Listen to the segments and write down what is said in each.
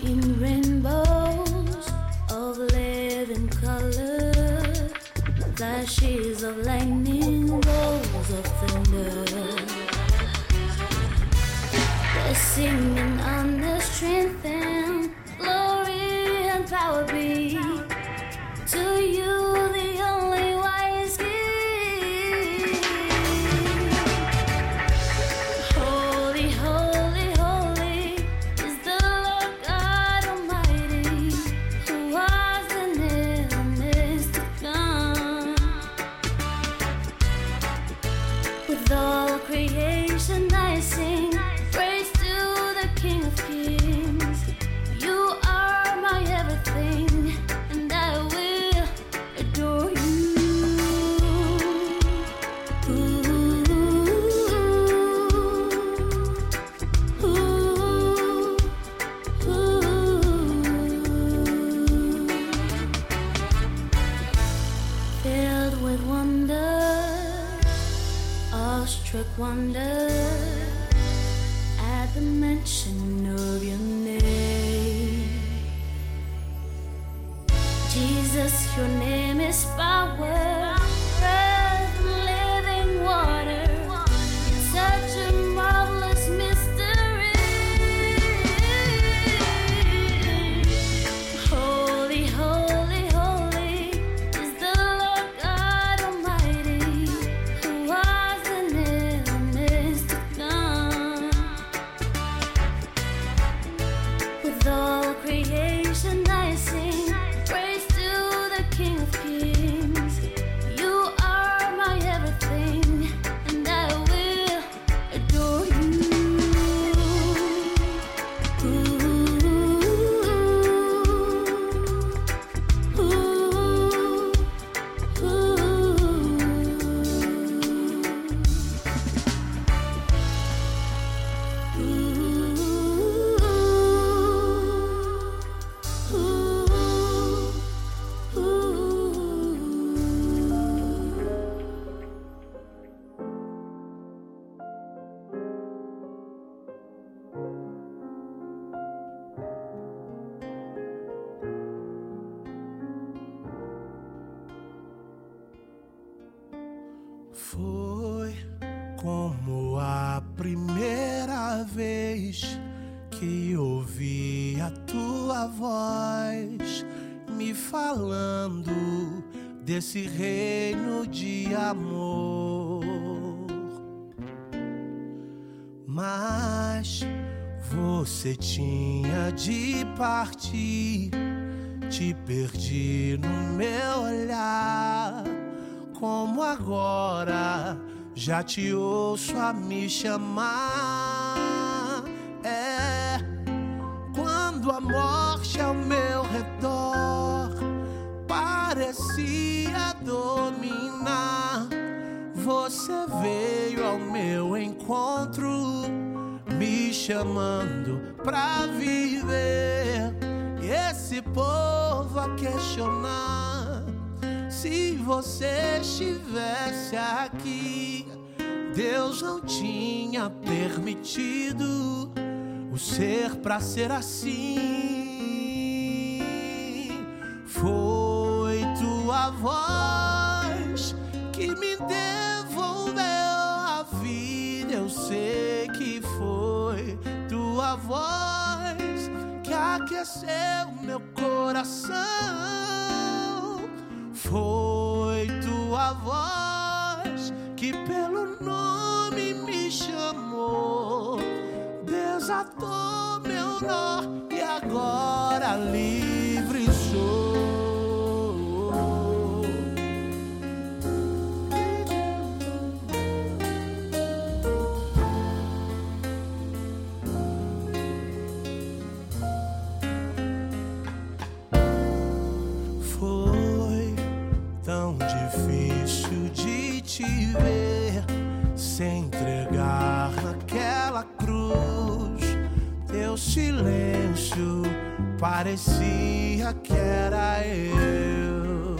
In rainbows of living color, flashes of lightning, rolls of thunder. They're singing partir, te perdi no meu olhar. Como agora já te ouço a me chamar. É quando a morte ao meu redor parecia dominar. Você veio ao meu encontro, me chamando pra viver. Povo a questionar se você estivesse aqui. Deus não tinha permitido o ser pra ser assim. Foi tua voz que me devolveu a vida. Eu sei que foi tua voz que aqueceu meu coração. Foi tua voz que pelo nome me chamou. desatou meu nó e agora livre te ver se entregar naquela cruz. Teu silêncio parecia que era eu.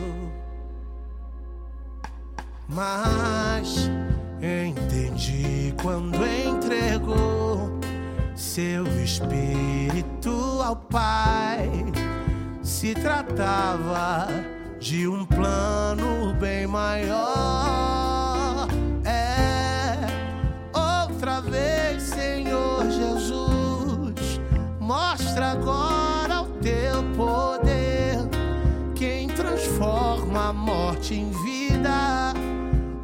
Mas entendi quando entregou seu espírito ao Pai. Se tratava de um plano bem maior. Vez, Senhor Jesus, mostra agora o teu poder. Quem transforma a morte em vida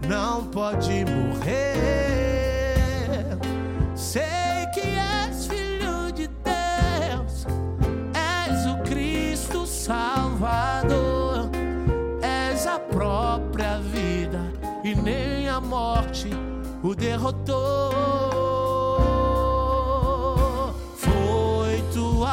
não pode morrer. Sei que és filho de Deus, és o Cristo Salvador, és a própria vida e nem a morte o derrotou.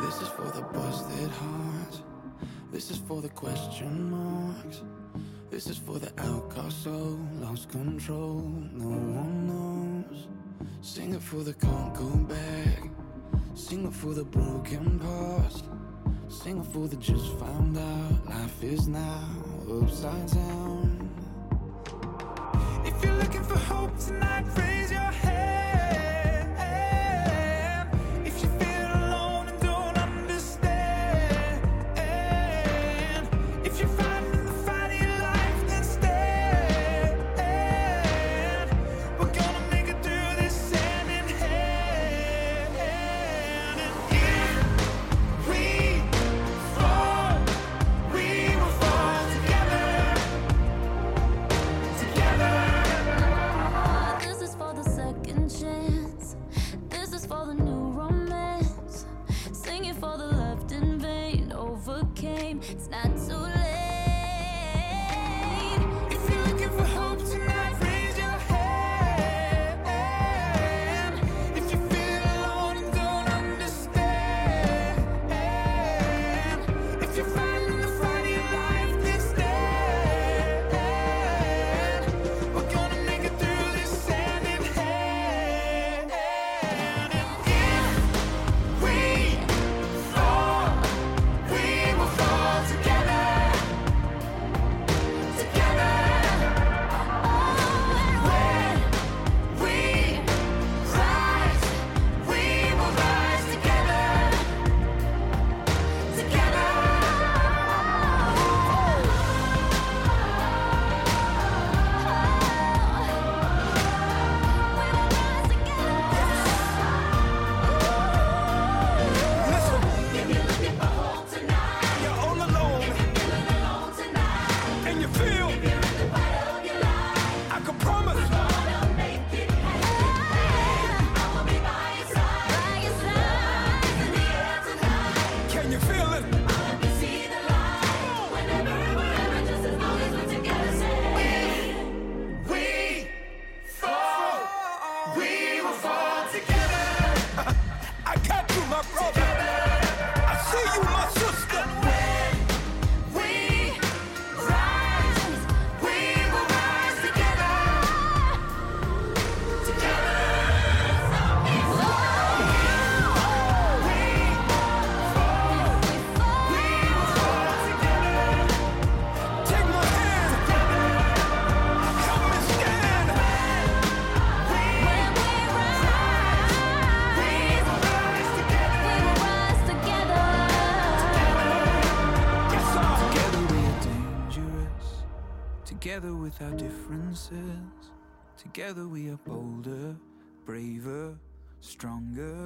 This is for the busted hearts. This is for the question marks. This is for the outcast soul, lost control. No one knows. Sing it for the can't go back. Sing it for the broken past. Sing it for the just found out. Life is now upside down. If you're looking for hope tonight, raise your Together we are bolder, braver, stronger.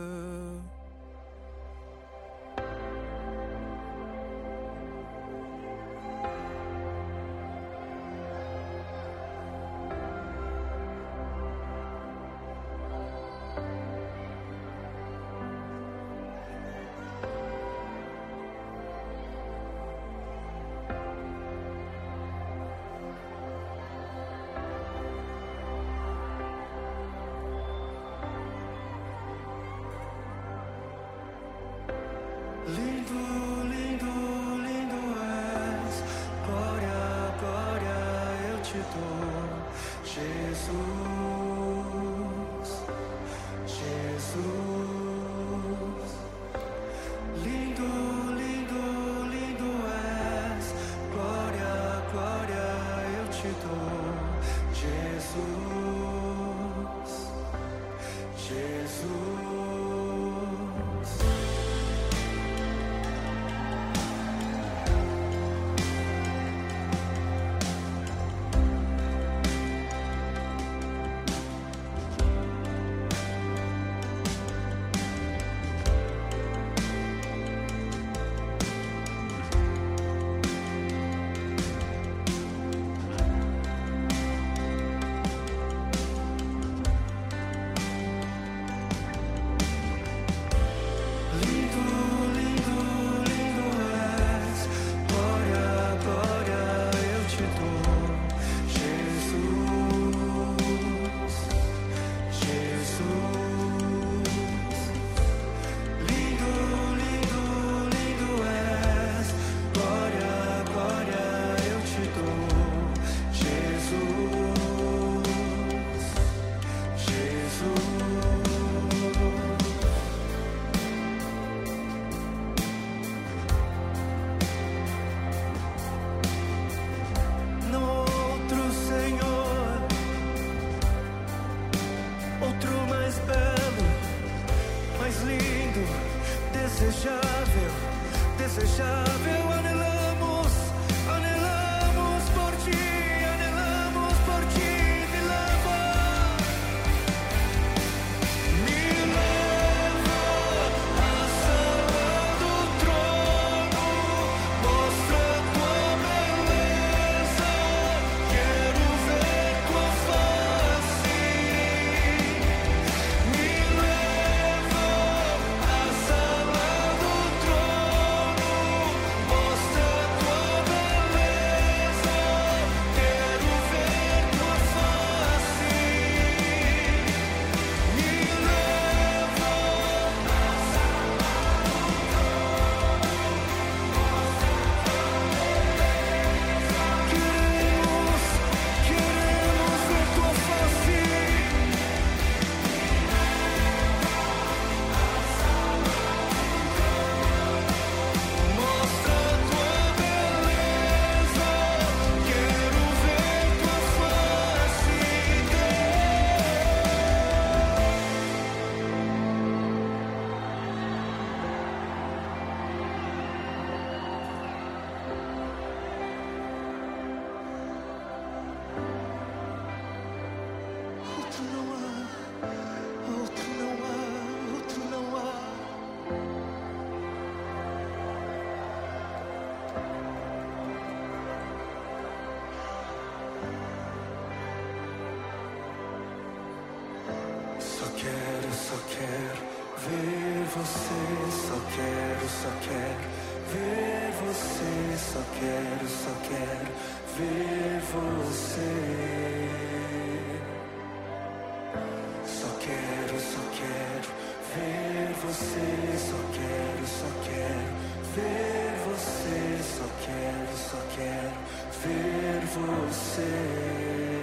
você, só quero, só quero ver você, só quero, só quero ver você.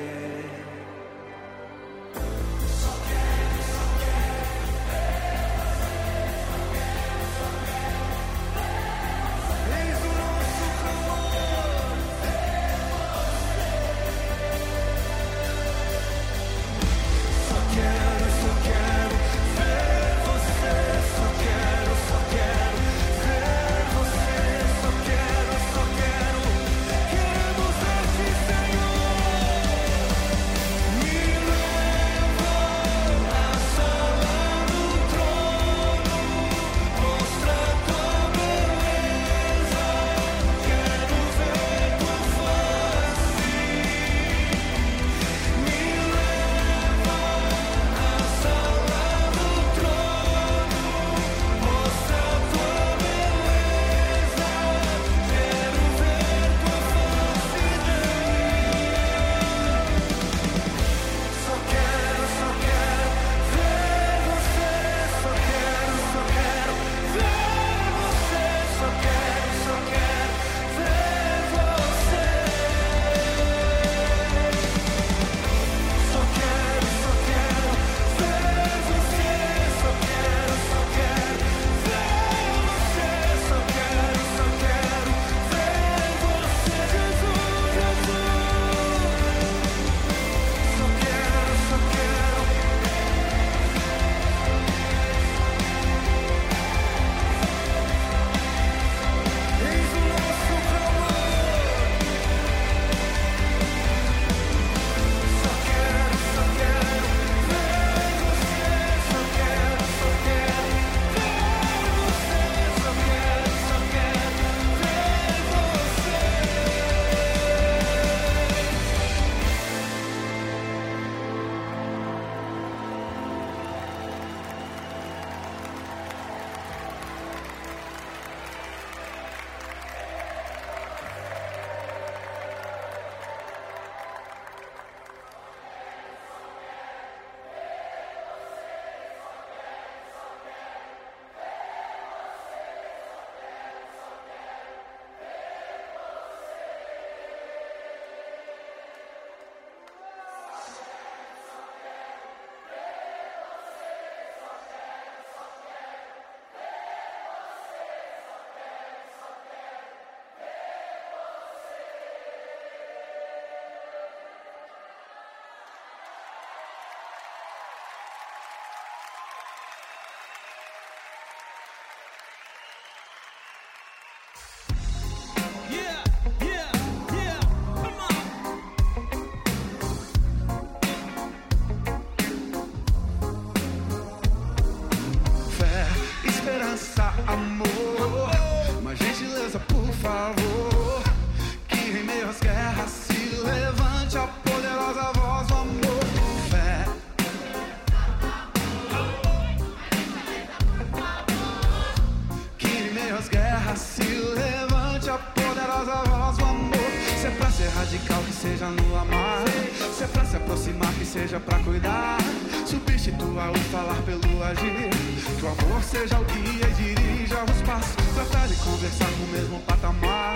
O amor seja o guia e dirija os passos. Tratar de conversar no mesmo patamar.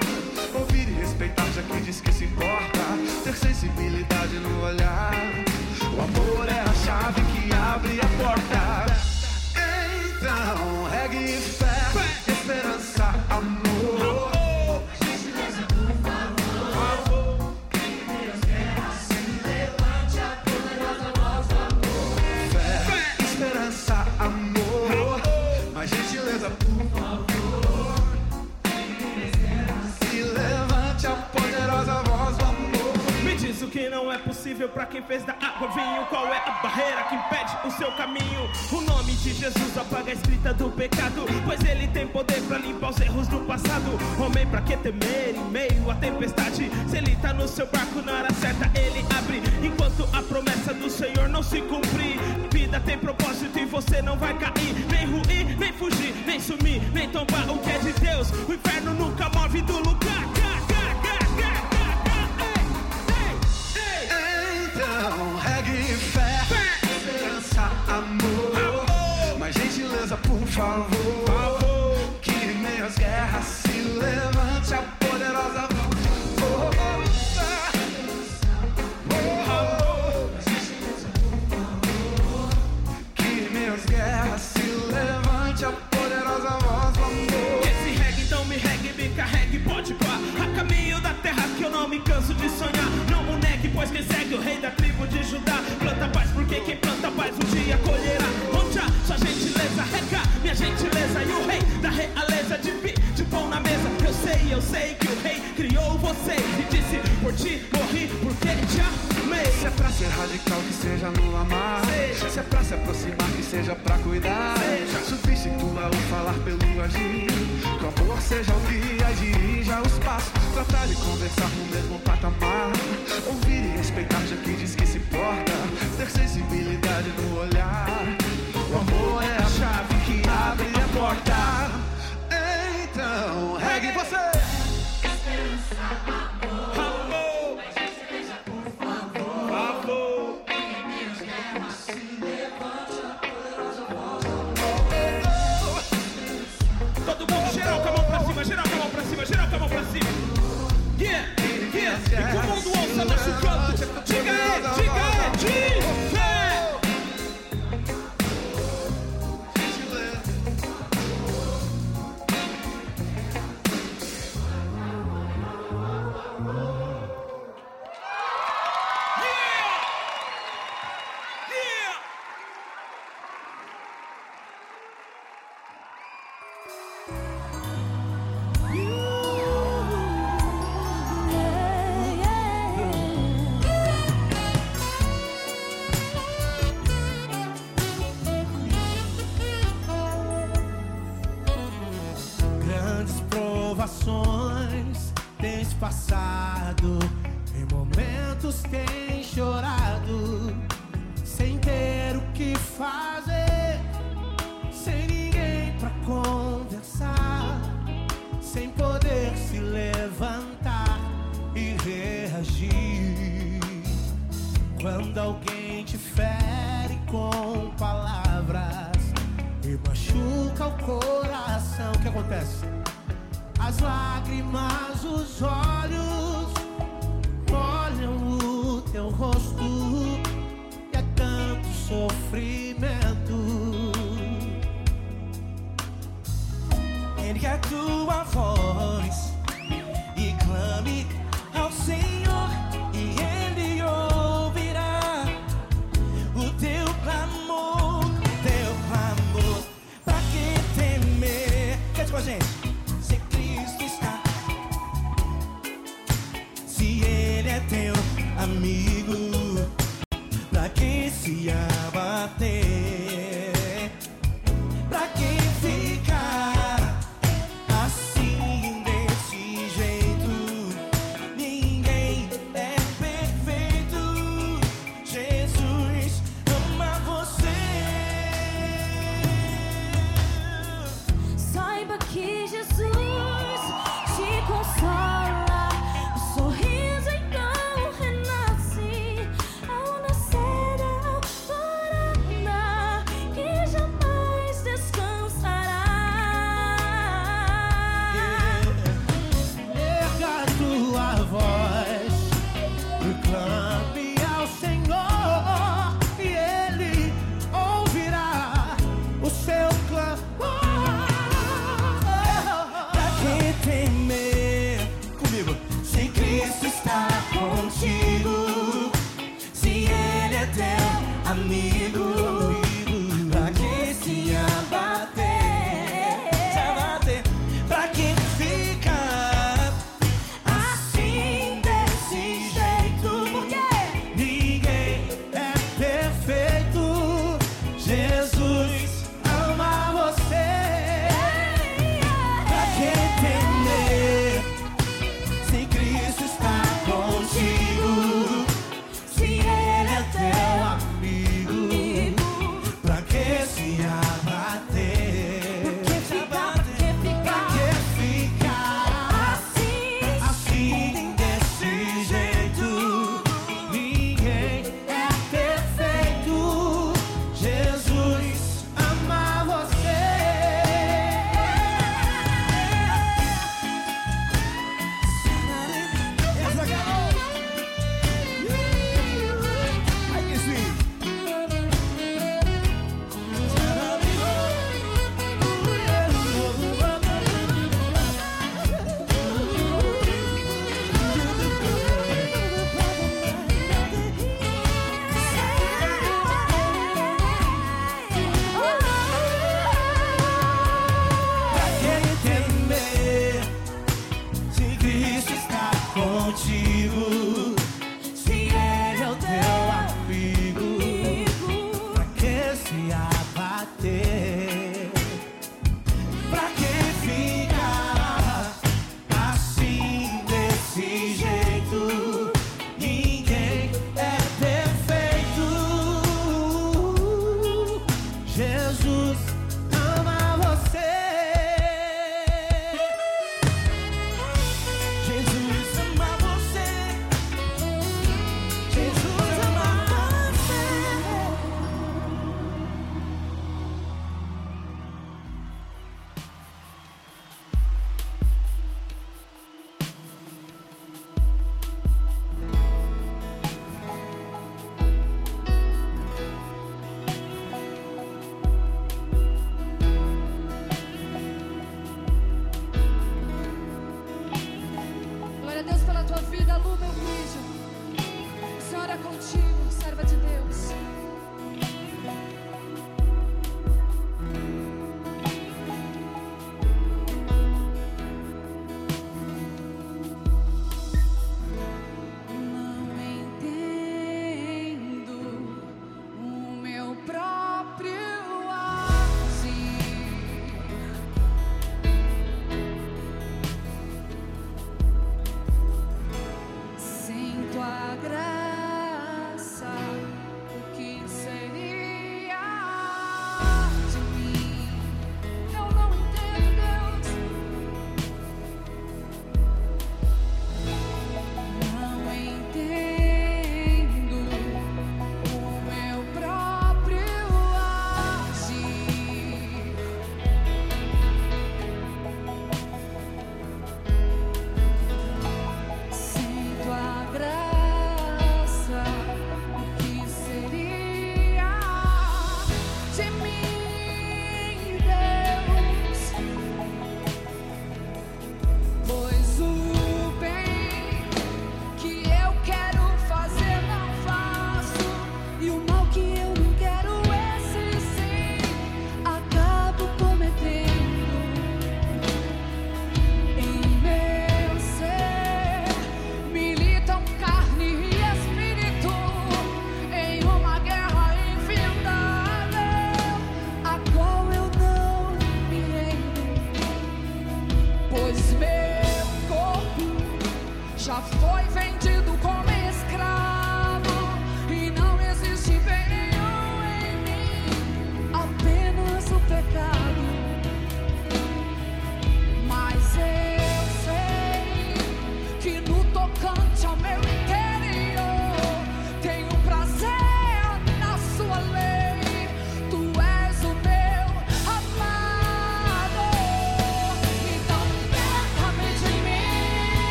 Ouvir e respeitar, já que diz que se importa. Ter sensibilidade no olhar. O amor é a chave que abre a porta. Então, possível pra quem fez da água vinho. Qual é a barreira que impede o seu caminho? O nome de Jesus apaga a escrita do pecado, pois ele tem poder pra limpar os erros do passado. Homem, pra que temer em meio à tempestade? Se ele tá no seu barco na hora certa, ele abre. Enquanto a promessa do Senhor não se cumprir, vida tem propósito e você não vai cair. Nem ruir, nem fugir, nem sumir, nem tombar o que é de Deus. O inferno nunca move do lugar. Por favor. Que às guerras se levante a poderosa voz. Oh, oh. Que às guerras se levante a poderosa voz do amor. Esse reggae então me regue, me carregue, pode pá A caminho da terra que eu não me canso de sonhar Não o pois quem segue o rei da tribo de Judá Planta paz, porque quem planta paz um dia colherá minha gentileza E o rei da realeza de pi, de pão na mesa Eu sei, eu sei que o rei criou você E disse, por ti morri, porque te amei Se é pra ser radical, que seja no amar. Se é pra se aproximar, que seja pra cuidar. Substitua o falar pelo agir. Que o amor seja o guia e dirija os passos. Tratar de conversar no mesmo patamar. Ouvir e respeitar, já que diz que se importa. Ter sensibilidade no olhar. O amor é a chave que abre a porta. Então, regue você. Amor, favor Todo mundo, geral com a mão pra cima, geral com a mão pra cima, geral com a mão pra cima. Yeah, yeah. E que o mundo ouça nosso canto. Diga aí, diga machuca o coração, o que acontece? As lágrimas, os olhos molham o teu rosto e é tanto sofrimento. Ergue a tua voz gente. Se Cristo está, se Ele é teu amigo, pra que se abater?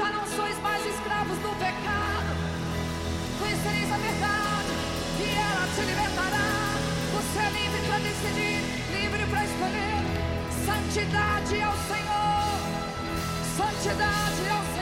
já não sois mais escravos do pecado. Conhecereis a verdade e ela te libertará. Você é livre para decidir, livre para escolher. Santidade ao Senhor. Santidade ao Senhor.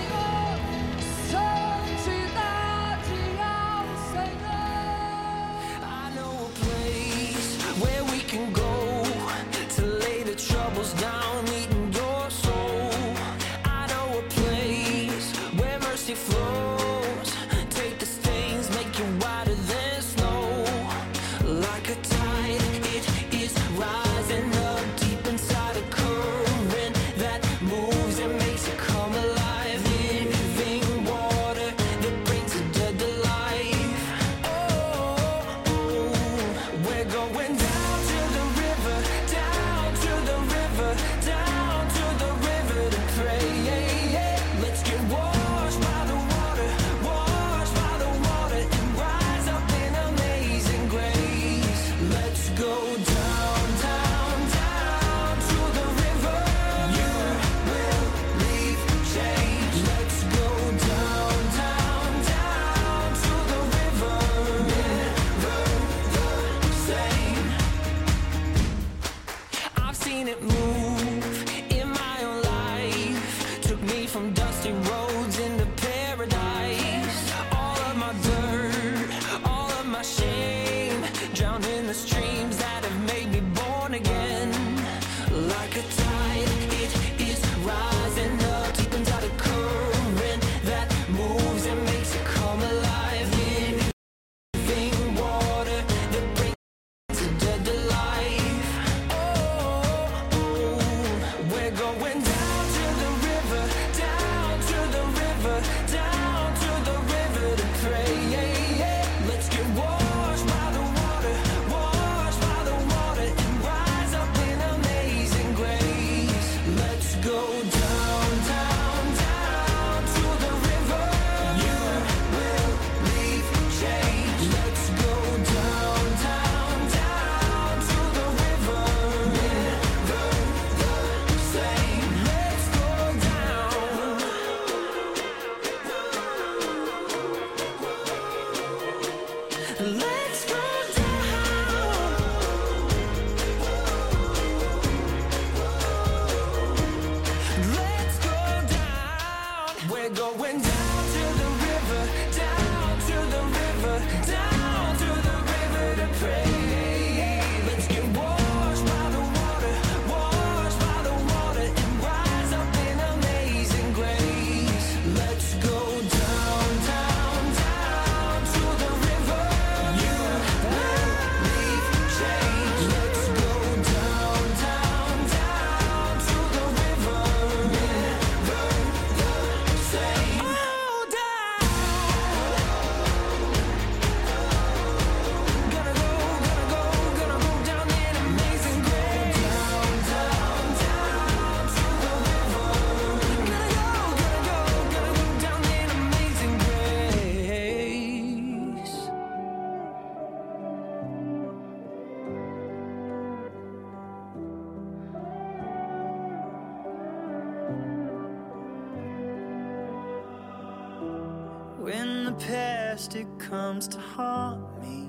When the past it comes to haunt me,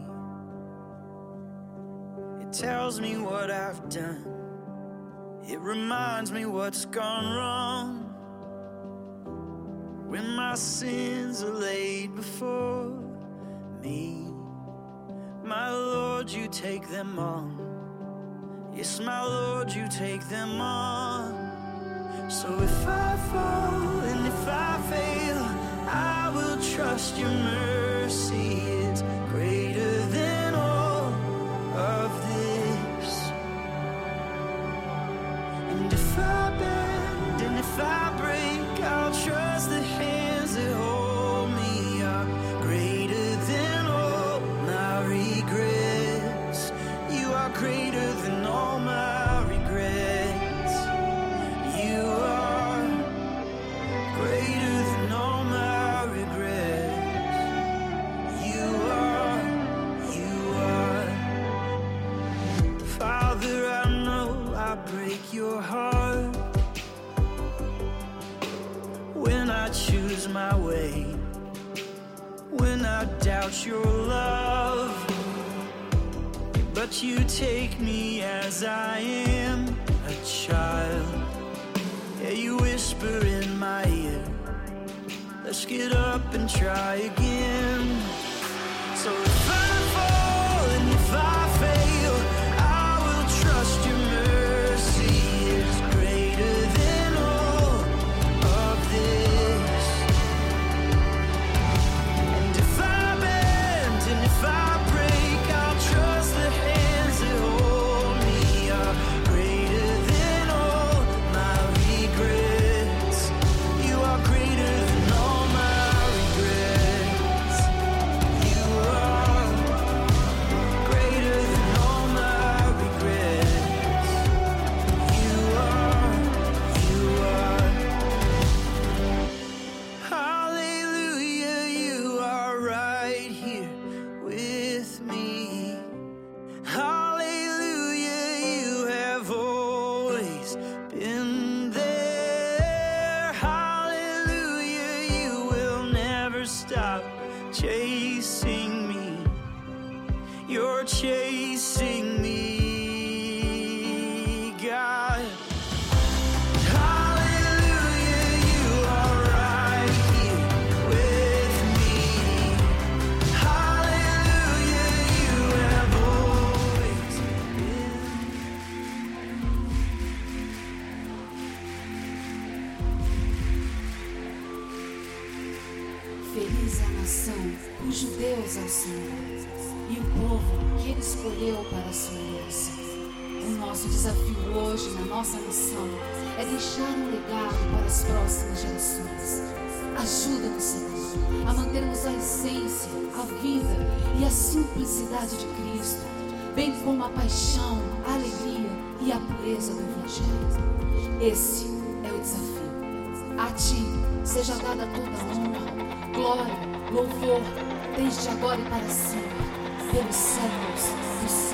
it tells me what I've done. It reminds me what's gone wrong. When my sins are laid before me, my Lord, you take them on. Yes, my Lord, you take them on. So if I fall and if I fail trust your mercy. without your love. But you take me as I am, a child. Yeah, you whisper in my ear. Let's get up and try again. desde agora e para sempre, pelos séculos dos séculos.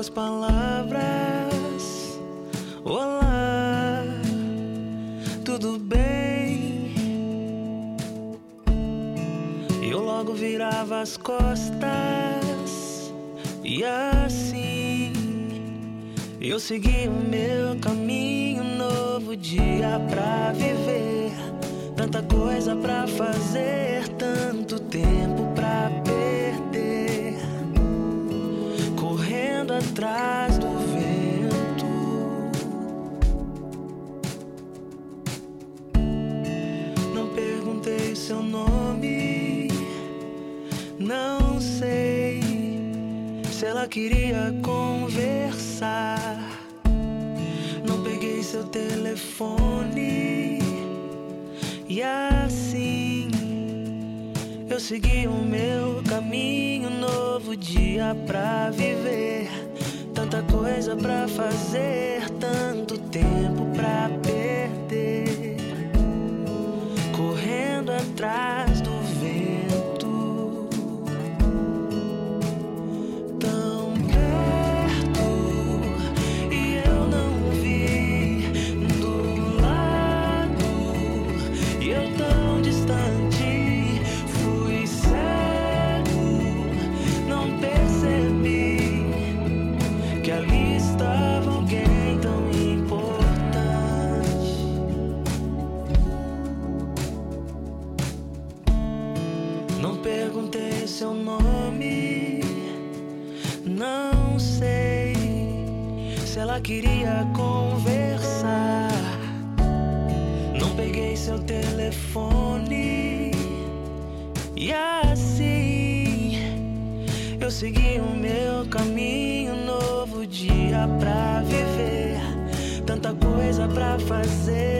Poucas palavras. Olá, tudo bem? Eu logo virava as costas e assim eu segui o meu segui o meu caminho, novo dia pra viver. Tanta coisa pra fazer, tanto tempo pra perder. Correndo atrás queria conversar. Não peguei seu telefone. E assim eu segui o meu caminho, novo dia pra viver, tanta coisa pra fazer,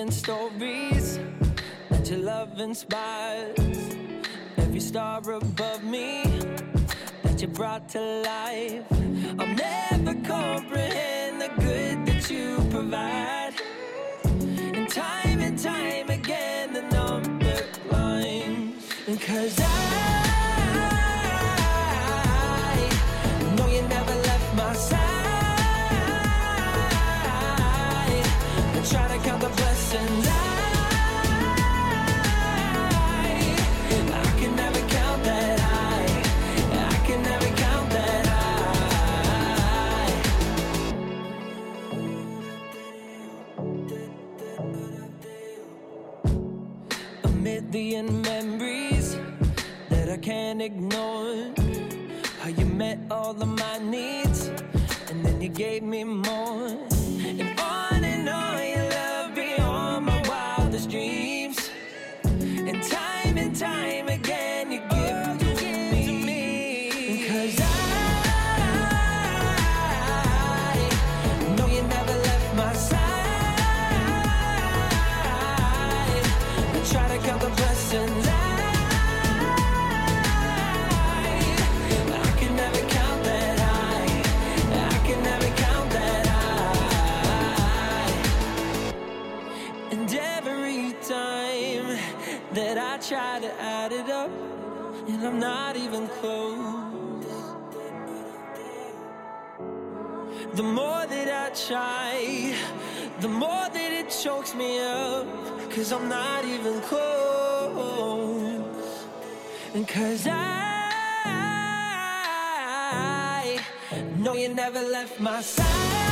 million stories that your love inspires. Every star above me that you brought to life. I'll never comprehend the good that you provide. And time and time again, the number climbs. Cause I million memories that I can't ignore. How you met all of my needs, and then you gave me more. Not even close. The more that I try, the more that it chokes me up. Cause I'm not even close. And cause I know you never left my side.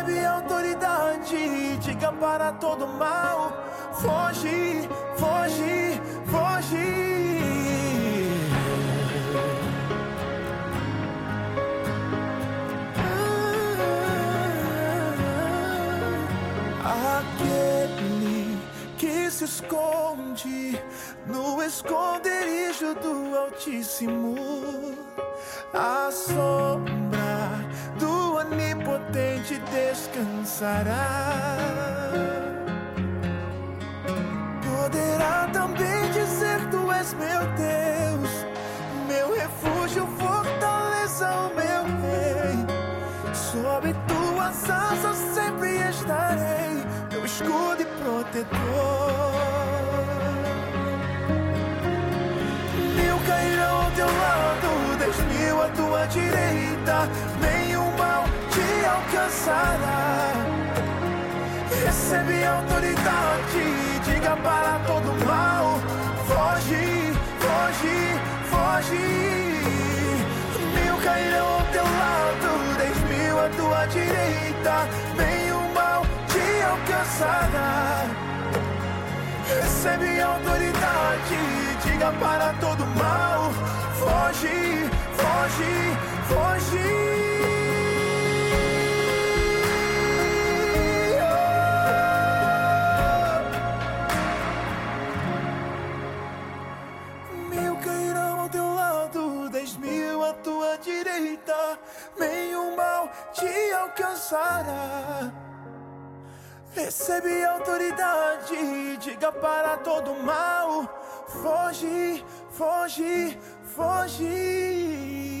Recebe autoridade, diga para todo mal: foge, foge, foge. Aquele que se esconde no esconderijo do Altíssimo, a sombra Onipotente descansará. Poderá também dizer: Tu és meu Deus, meu refúgio, fortaleza, o meu rei. Sob tuas asas sempre estarei, meu escudo e protetor. Mil cairão ao teu lado, dez mil à tua direita, mal te alcançará. Recebe autoridade, diga para todo mal: foge, foge, foge. Mil cairão ao teu lado, dez mil à tua direita, nenhum mal te alcançará. Recebe autoridade, diga para todo mal. Foge, foge, foge. Te alcançará. Recebe autoridade, diga para todo mal, foge, foge, foge.